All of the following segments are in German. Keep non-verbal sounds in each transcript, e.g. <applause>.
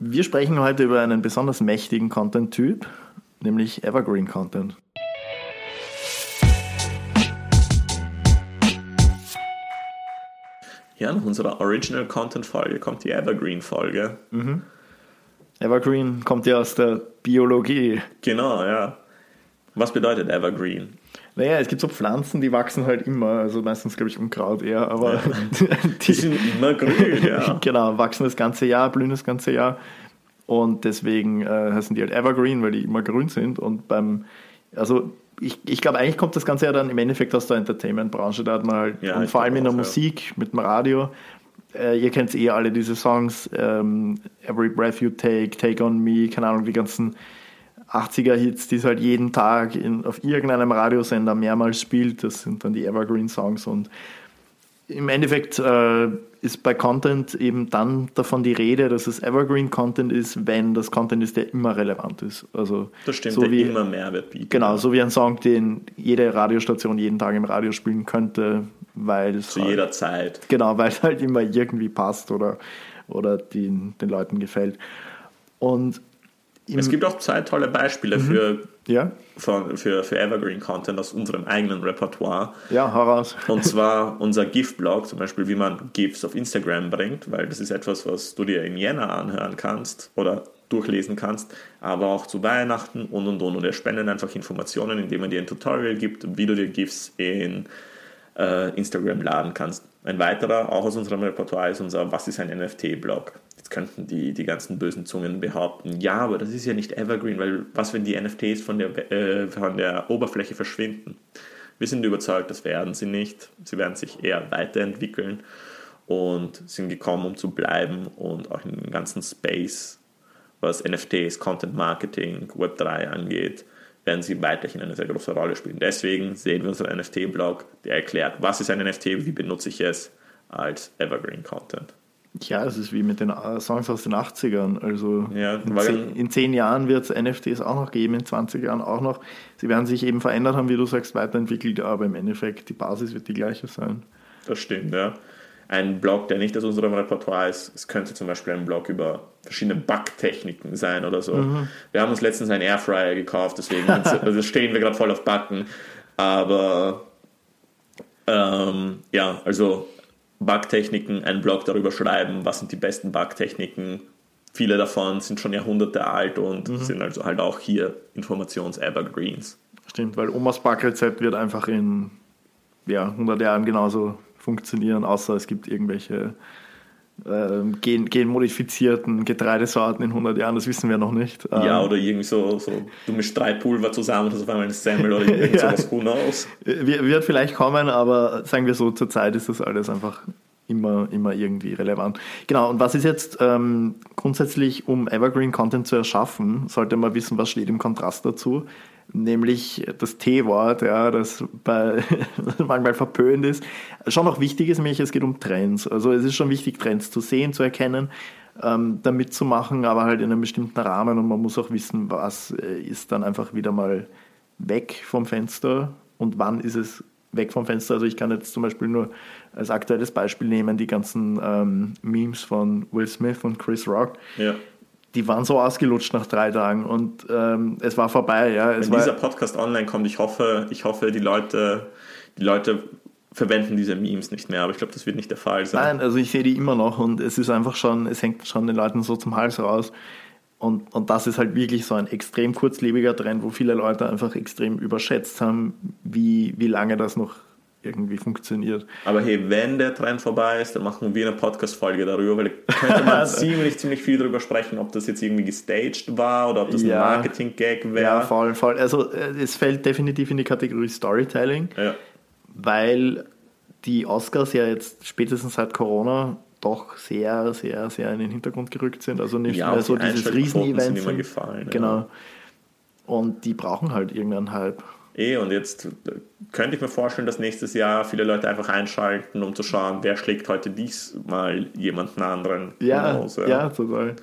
Wir sprechen heute über einen besonders mächtigen Content-Typ, nämlich Evergreen Content. Ja, nach unserer Original Content Folge kommt die Evergreen Folge. Mhm. Evergreen kommt ja aus der Biologie. Genau, ja. Was bedeutet Evergreen? Naja, es gibt so Pflanzen, die wachsen halt immer, also meistens glaube ich Unkraut eher, aber ja. <laughs> die, die, sind immer grün, <laughs> ja. genau, wachsen das ganze Jahr, blühen das ganze Jahr und deswegen äh, heißen die halt Evergreen, weil die immer grün sind und beim, also ich, ich glaube, eigentlich kommt das Ganze ja dann im Endeffekt aus der Entertainment-Branche. Da hat man halt, ja, und vor allem in der auch, Musik, ja. mit dem Radio. Äh, ihr kennt eh alle diese Songs, ähm, Every Breath You Take, Take On Me, keine Ahnung, die ganzen 80er-Hits, die es halt jeden Tag in, auf irgendeinem Radiosender mehrmals spielt. Das sind dann die Evergreen-Songs und im Endeffekt äh, ist bei Content eben dann davon die Rede, dass es Evergreen Content ist, wenn das Content ist, der immer relevant ist. Also das stimmt, so der wie, immer Mehrwert bietet. Genau, so wie ein Song, den jede Radiostation jeden Tag im Radio spielen könnte, weil es zu halt, jeder Zeit. Genau, weil es halt immer irgendwie passt oder, oder den, den Leuten gefällt. Und es gibt auch zwei tolle Beispiele mhm. für, ja? für, für, für Evergreen Content aus unserem eigenen Repertoire. Ja, heraus. Und <laughs> zwar unser GIF-Blog, zum Beispiel, wie man GIFs auf Instagram bringt, weil das ist etwas, was du dir in Jänna anhören kannst oder durchlesen kannst, aber auch zu Weihnachten und und und. Und er spendet einfach Informationen, indem er dir ein Tutorial gibt, wie du dir GIFs in äh, Instagram laden kannst. Ein weiterer, auch aus unserem Repertoire, ist unser Was ist ein NFT-Blog. Jetzt könnten die, die ganzen bösen Zungen behaupten, ja, aber das ist ja nicht Evergreen, weil was, wenn die NFTs von der, äh, von der Oberfläche verschwinden? Wir sind überzeugt, das werden sie nicht. Sie werden sich eher weiterentwickeln und sind gekommen, um zu bleiben und auch in dem ganzen Space, was NFTs, Content Marketing, Web3 angeht, werden sie weiterhin eine sehr große Rolle spielen. Deswegen sehen wir unseren NFT-Blog, der erklärt, was ist ein NFT, wie benutze ich es als Evergreen Content. Ja, es ist wie mit den äh, Songs aus den 80ern. Also ja, in, zehn, in, zehn, Jahren wird es NFTs auch noch geben, in 20 Jahren auch noch. Sie werden sich eben verändert haben, wie du sagst, weiterentwickelt, aber im Endeffekt die Basis wird die gleiche sein. Das stimmt, ja. Ein Blog, der nicht aus unserem Repertoire ist, es könnte zum Beispiel ein Blog über verschiedene Backtechniken sein oder so. Mhm. Wir haben uns letztens einen Airfryer gekauft, deswegen <laughs> also stehen wir gerade voll auf Backen. Aber ähm, ja, also Bugtechniken, einen Blog darüber schreiben, was sind die besten Bugtechniken. Viele davon sind schon Jahrhunderte alt und mhm. sind also halt auch hier Informations-Evergreens. Stimmt, weil Omas Backrezept wird einfach in ja, 100 Jahren genauso funktionieren, außer es gibt irgendwelche ähm, gen, genmodifizierten Getreidesorten in 100 Jahren, das wissen wir noch nicht. Ja, ähm, oder irgendwie so, so du mischst drei Pulver zusammen und hast auf einmal ein Semmel oder irgend <laughs> ja. who knows. Wird vielleicht kommen, aber sagen wir so, zurzeit ist das alles einfach immer, immer irgendwie relevant. Genau, und was ist jetzt ähm, grundsätzlich, um Evergreen Content zu erschaffen, sollte man wissen, was steht im Kontrast dazu nämlich das T-Wort, ja, das bei, <laughs> manchmal verpönt ist, schon noch wichtig ist, nämlich es geht um Trends. Also es ist schon wichtig, Trends zu sehen, zu erkennen, ähm, da mitzumachen, aber halt in einem bestimmten Rahmen und man muss auch wissen, was äh, ist dann einfach wieder mal weg vom Fenster und wann ist es weg vom Fenster. Also ich kann jetzt zum Beispiel nur als aktuelles Beispiel nehmen die ganzen ähm, Memes von Will Smith und Chris Rock. Ja die waren so ausgelutscht nach drei Tagen und ähm, es war vorbei. Ja. Es Wenn dieser Podcast online kommt, ich hoffe, ich hoffe, die Leute, die Leute verwenden diese Memes nicht mehr, aber ich glaube, das wird nicht der Fall sein. Nein, also ich sehe die immer noch und es ist einfach schon, es hängt schon den Leuten so zum Hals raus. Und, und das ist halt wirklich so ein extrem kurzlebiger Trend, wo viele Leute einfach extrem überschätzt haben, wie, wie lange das noch irgendwie funktioniert. Aber hey, wenn der Trend vorbei ist, dann machen wir eine Podcast-Folge darüber, weil da könnte man <laughs> ziemlich, ziemlich viel darüber sprechen, ob das jetzt irgendwie gestaged war oder ob das ja. ein Marketing-Gag wäre. Ja, voll, voll. Also äh, es fällt definitiv in die Kategorie Storytelling, ja. weil die Oscars ja jetzt spätestens seit Corona doch sehr, sehr, sehr in den Hintergrund gerückt sind. Also nicht ja, mehr so dieses Riesenevent. Immer gefallen. Genau. Ja. Und die brauchen halt irgendeinen Hype. Eh, und jetzt äh, könnte ich mir vorstellen, dass nächstes Jahr viele Leute einfach einschalten, um zu schauen, wer schlägt heute diesmal jemanden anderen. Ja, raus, ja. ja, total.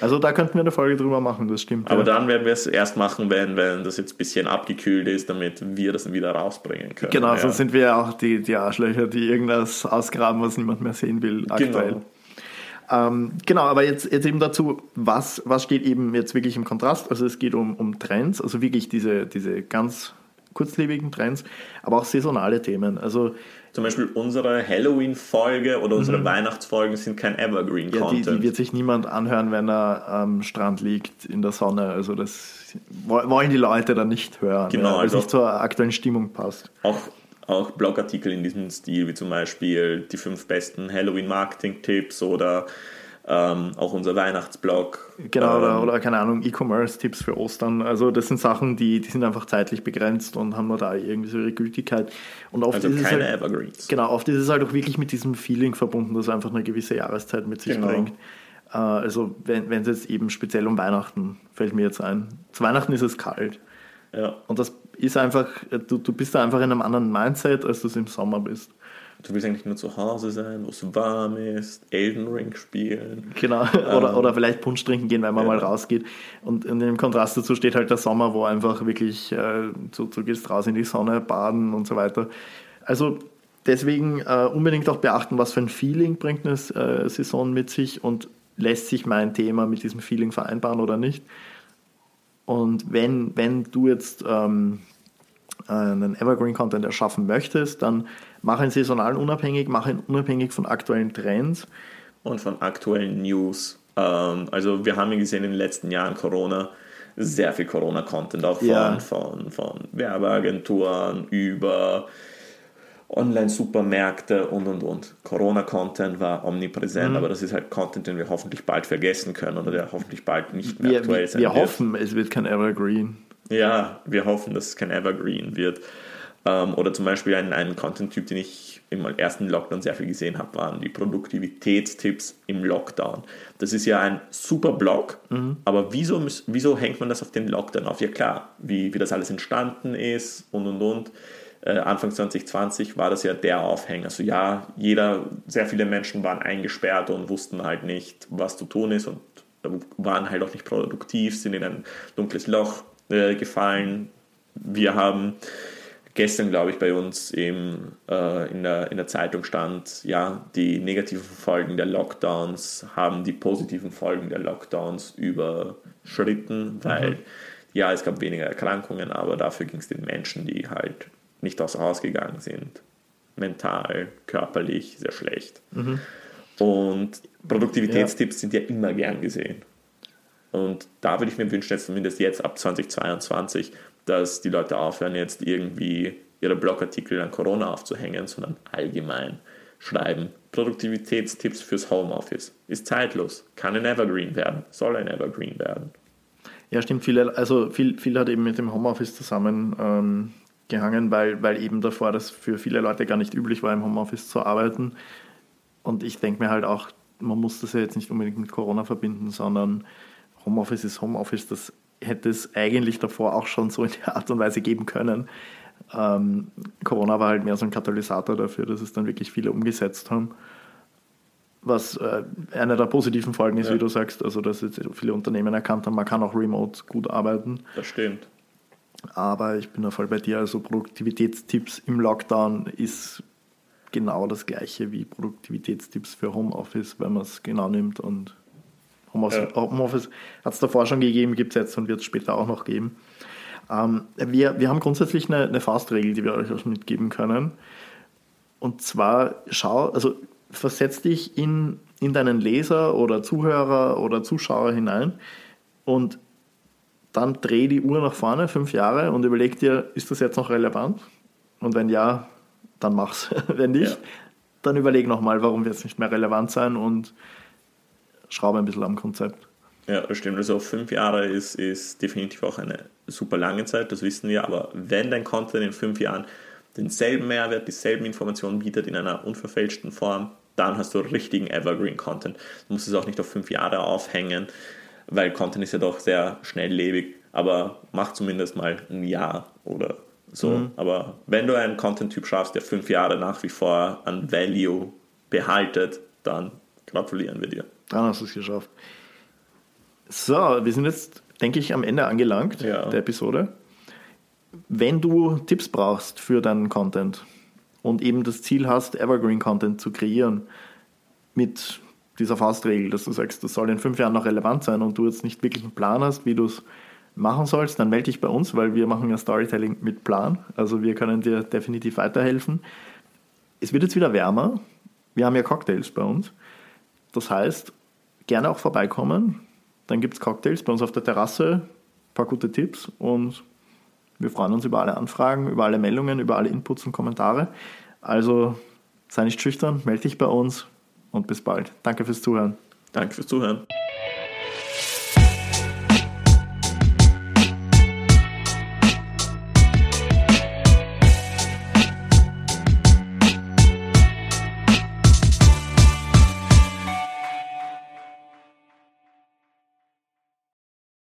Also da könnten wir eine Folge drüber machen, das stimmt. Aber ja. dann werden wir es erst machen, wenn, wenn das jetzt ein bisschen abgekühlt ist, damit wir das wieder rausbringen können. Genau, ja. sonst sind wir ja auch die, die Arschlöcher, die irgendwas ausgraben, was niemand mehr sehen will aktuell. Genau. Ähm, genau, aber jetzt, jetzt eben dazu, was, was steht eben jetzt wirklich im Kontrast? Also es geht um, um Trends, also wirklich diese, diese ganz kurzlebigen Trends, aber auch saisonale Themen. Also zum Beispiel unsere Halloween-Folge oder unsere mhm. Weihnachtsfolgen sind kein Evergreen-Content. Ja, die, die, wird sich niemand anhören, wenn er am Strand liegt in der Sonne. Also das wollen die Leute dann nicht hören, genau, ja, also nicht zur aktuellen Stimmung passt. Auch, auch Blogartikel in diesem Stil, wie zum Beispiel die fünf besten Halloween-Marketing-Tipps oder ähm, auch unser Weihnachtsblog. Genau, ähm, oder, oder, keine Ahnung, E-Commerce-Tipps für Ostern. Also das sind Sachen, die, die sind einfach zeitlich begrenzt und haben nur da irgendwie so ihre Gültigkeit. Und oft also ist keine es halt, Evergreens. Genau, oft ist es halt auch wirklich mit diesem Feeling verbunden, das einfach eine gewisse Jahreszeit mit sich Genau. bringt. Äh, also wenn es jetzt eben speziell um Weihnachten fällt mir jetzt ein. Zu Weihnachten ist es kalt. Ja. Und das ist einfach, du, du bist da einfach in einem anderen Mindset, als du es im Sommer bist. Du willst eigentlich nur zu Hause sein, wo es warm ist, Elden Ring spielen. Genau, <laughs> oder, oder vielleicht Punsch trinken gehen, wenn man Ja. mal rausgeht. Und in dem Kontrast dazu steht halt der Sommer, wo einfach wirklich, äh, du, du gehst raus in die Sonne, baden und so weiter. Also deswegen äh, unbedingt auch beachten, was für ein Feeling bringt eine äh, Saison mit sich und lässt sich mein Thema mit diesem Feeling vereinbaren oder nicht. Und wenn, wenn du jetzt ähm, einen Evergreen-Content erschaffen möchtest, dann mach ihn saisonal unabhängig, mach ihn unabhängig von aktuellen Trends. und von aktuellen News. Ähm, also wir haben ja gesehen in den letzten Jahren Corona, sehr viel Corona-Content auch von, Ja. von, von Werbeagenturen über Online-Supermärkte und und und. Corona-Content war omnipräsent, Mhm. aber das ist halt Content, den wir hoffentlich bald vergessen können oder der hoffentlich bald nicht mehr Wir, aktuell wir, sein wir wird. hoffen, es wird kein Evergreen. Ja, wir hoffen, dass es kein Evergreen wird. Ähm, oder zum Beispiel ein, ein Content-Typ, den ich im ersten Lockdown sehr viel gesehen habe, waren die Produktivitätstipps im Lockdown. Das ist ja ein super Blog, aber wieso, wieso hängt man das auf den Lockdown auf? Ja klar, wie, wie das alles entstanden ist und und und. Äh, Anfang 2020 war das ja der Aufhänger. Also ja, jeder, sehr viele Menschen waren eingesperrt und wussten halt nicht, was zu tun ist und waren halt auch nicht produktiv, sind in ein dunkles Loch äh, gefallen. Wir haben gestern, glaube ich, bei uns im, äh, in, der, in der Zeitung stand, ja, die negativen Folgen der Lockdowns haben die positiven Folgen der Lockdowns überschritten, weil ja, es gab weniger Erkrankungen, aber dafür ging es den Menschen, die halt nicht außer Haus gegangen sind, mental, körperlich sehr schlecht. Und Produktivitätstipps sind ja immer gern gesehen. Und da würde ich mir wünschen, jetzt zumindest jetzt ab 2022, dass die Leute aufhören, jetzt irgendwie ihre Blogartikel an Corona aufzuhängen, sondern allgemein schreiben. Produktivitätstipps fürs Homeoffice. Ist zeitlos, kann ein Evergreen werden, soll ein Evergreen werden. Ja, stimmt. Viele, also viel, viel hat eben mit dem Homeoffice zusammen ähm, weil, weil eben davor das für viele Leute gar nicht üblich war, im Homeoffice zu arbeiten. Und ich denke mir halt auch, man muss das ja jetzt nicht unbedingt mit Corona verbinden, sondern Homeoffice ist Homeoffice. Das hätte es eigentlich davor auch schon so in der Art und Weise geben können. Ähm, Corona war halt mehr so ein Katalysator dafür, dass es dann wirklich viele umgesetzt haben. Was äh, eine der positiven Folgen ist, Ja. wie du sagst, also dass jetzt viele Unternehmen erkannt haben, man kann auch remote gut arbeiten. Das stimmt. Aber ich bin da voll bei dir. Also Produktivitätstipps im Lockdown ist genau das gleiche wie Produktivitätstipps für Homeoffice, wenn man es genau nimmt. Und Homeoffice, Ja. Homeoffice hat es davor schon gegeben, gibt es jetzt und wird es später auch noch geben. Ähm, wir, wir haben grundsätzlich eine, eine Faustregel, die wir euch auch mitgeben können. Und zwar schau, also versetz dich in, in deinen Leser oder Zuhörer oder Zuschauer hinein und dann dreh die Uhr nach vorne, fünf Jahre, und überleg dir, ist das jetzt noch relevant? Und wenn ja, dann mach's. <laughs> wenn nicht, Ja. dann überleg nochmal, warum wird es nicht mehr relevant sein und schraube ein bisschen am Konzept. Ja, das stimmt. Also fünf Jahre ist, ist definitiv auch eine super lange Zeit, das wissen wir. Aber wenn dein Content in fünf Jahren denselben Mehrwert, dieselben Informationen bietet in einer unverfälschten Form, dann hast du richtigen Evergreen-Content. Du musst es auch nicht auf fünf Jahre aufhängen, weil Content ist ja doch sehr schnelllebig. Aber mach zumindest mal ein Jahr oder so. Aber wenn du einen Content-Typ schaffst, der fünf Jahre nach wie vor an Value behaltet, dann gratulieren wir dir. Dann hast du es geschafft. So, wir sind jetzt, denke ich, am Ende angelangt Ja. der Episode. Wenn du Tipps brauchst für deinen Content und eben das Ziel hast, Evergreen Content zu kreieren mit dieser Faustregel, dass du sagst, das soll in fünf Jahren noch relevant sein und du jetzt nicht wirklich einen Plan hast, wie du es machen sollst, dann melde dich bei uns, weil wir machen ja Storytelling mit Plan. Also wir können dir definitiv weiterhelfen. Es wird jetzt wieder wärmer. Wir haben ja Cocktails bei uns. Das heißt, gerne auch vorbeikommen. Dann gibt es Cocktails bei uns auf der Terrasse, ein paar gute Tipps und wir freuen uns über alle Anfragen, über alle Meldungen, über alle Inputs und Kommentare. Also sei nicht schüchtern, melde dich bei uns und bis bald. Danke fürs Zuhören. Danke fürs Zuhören.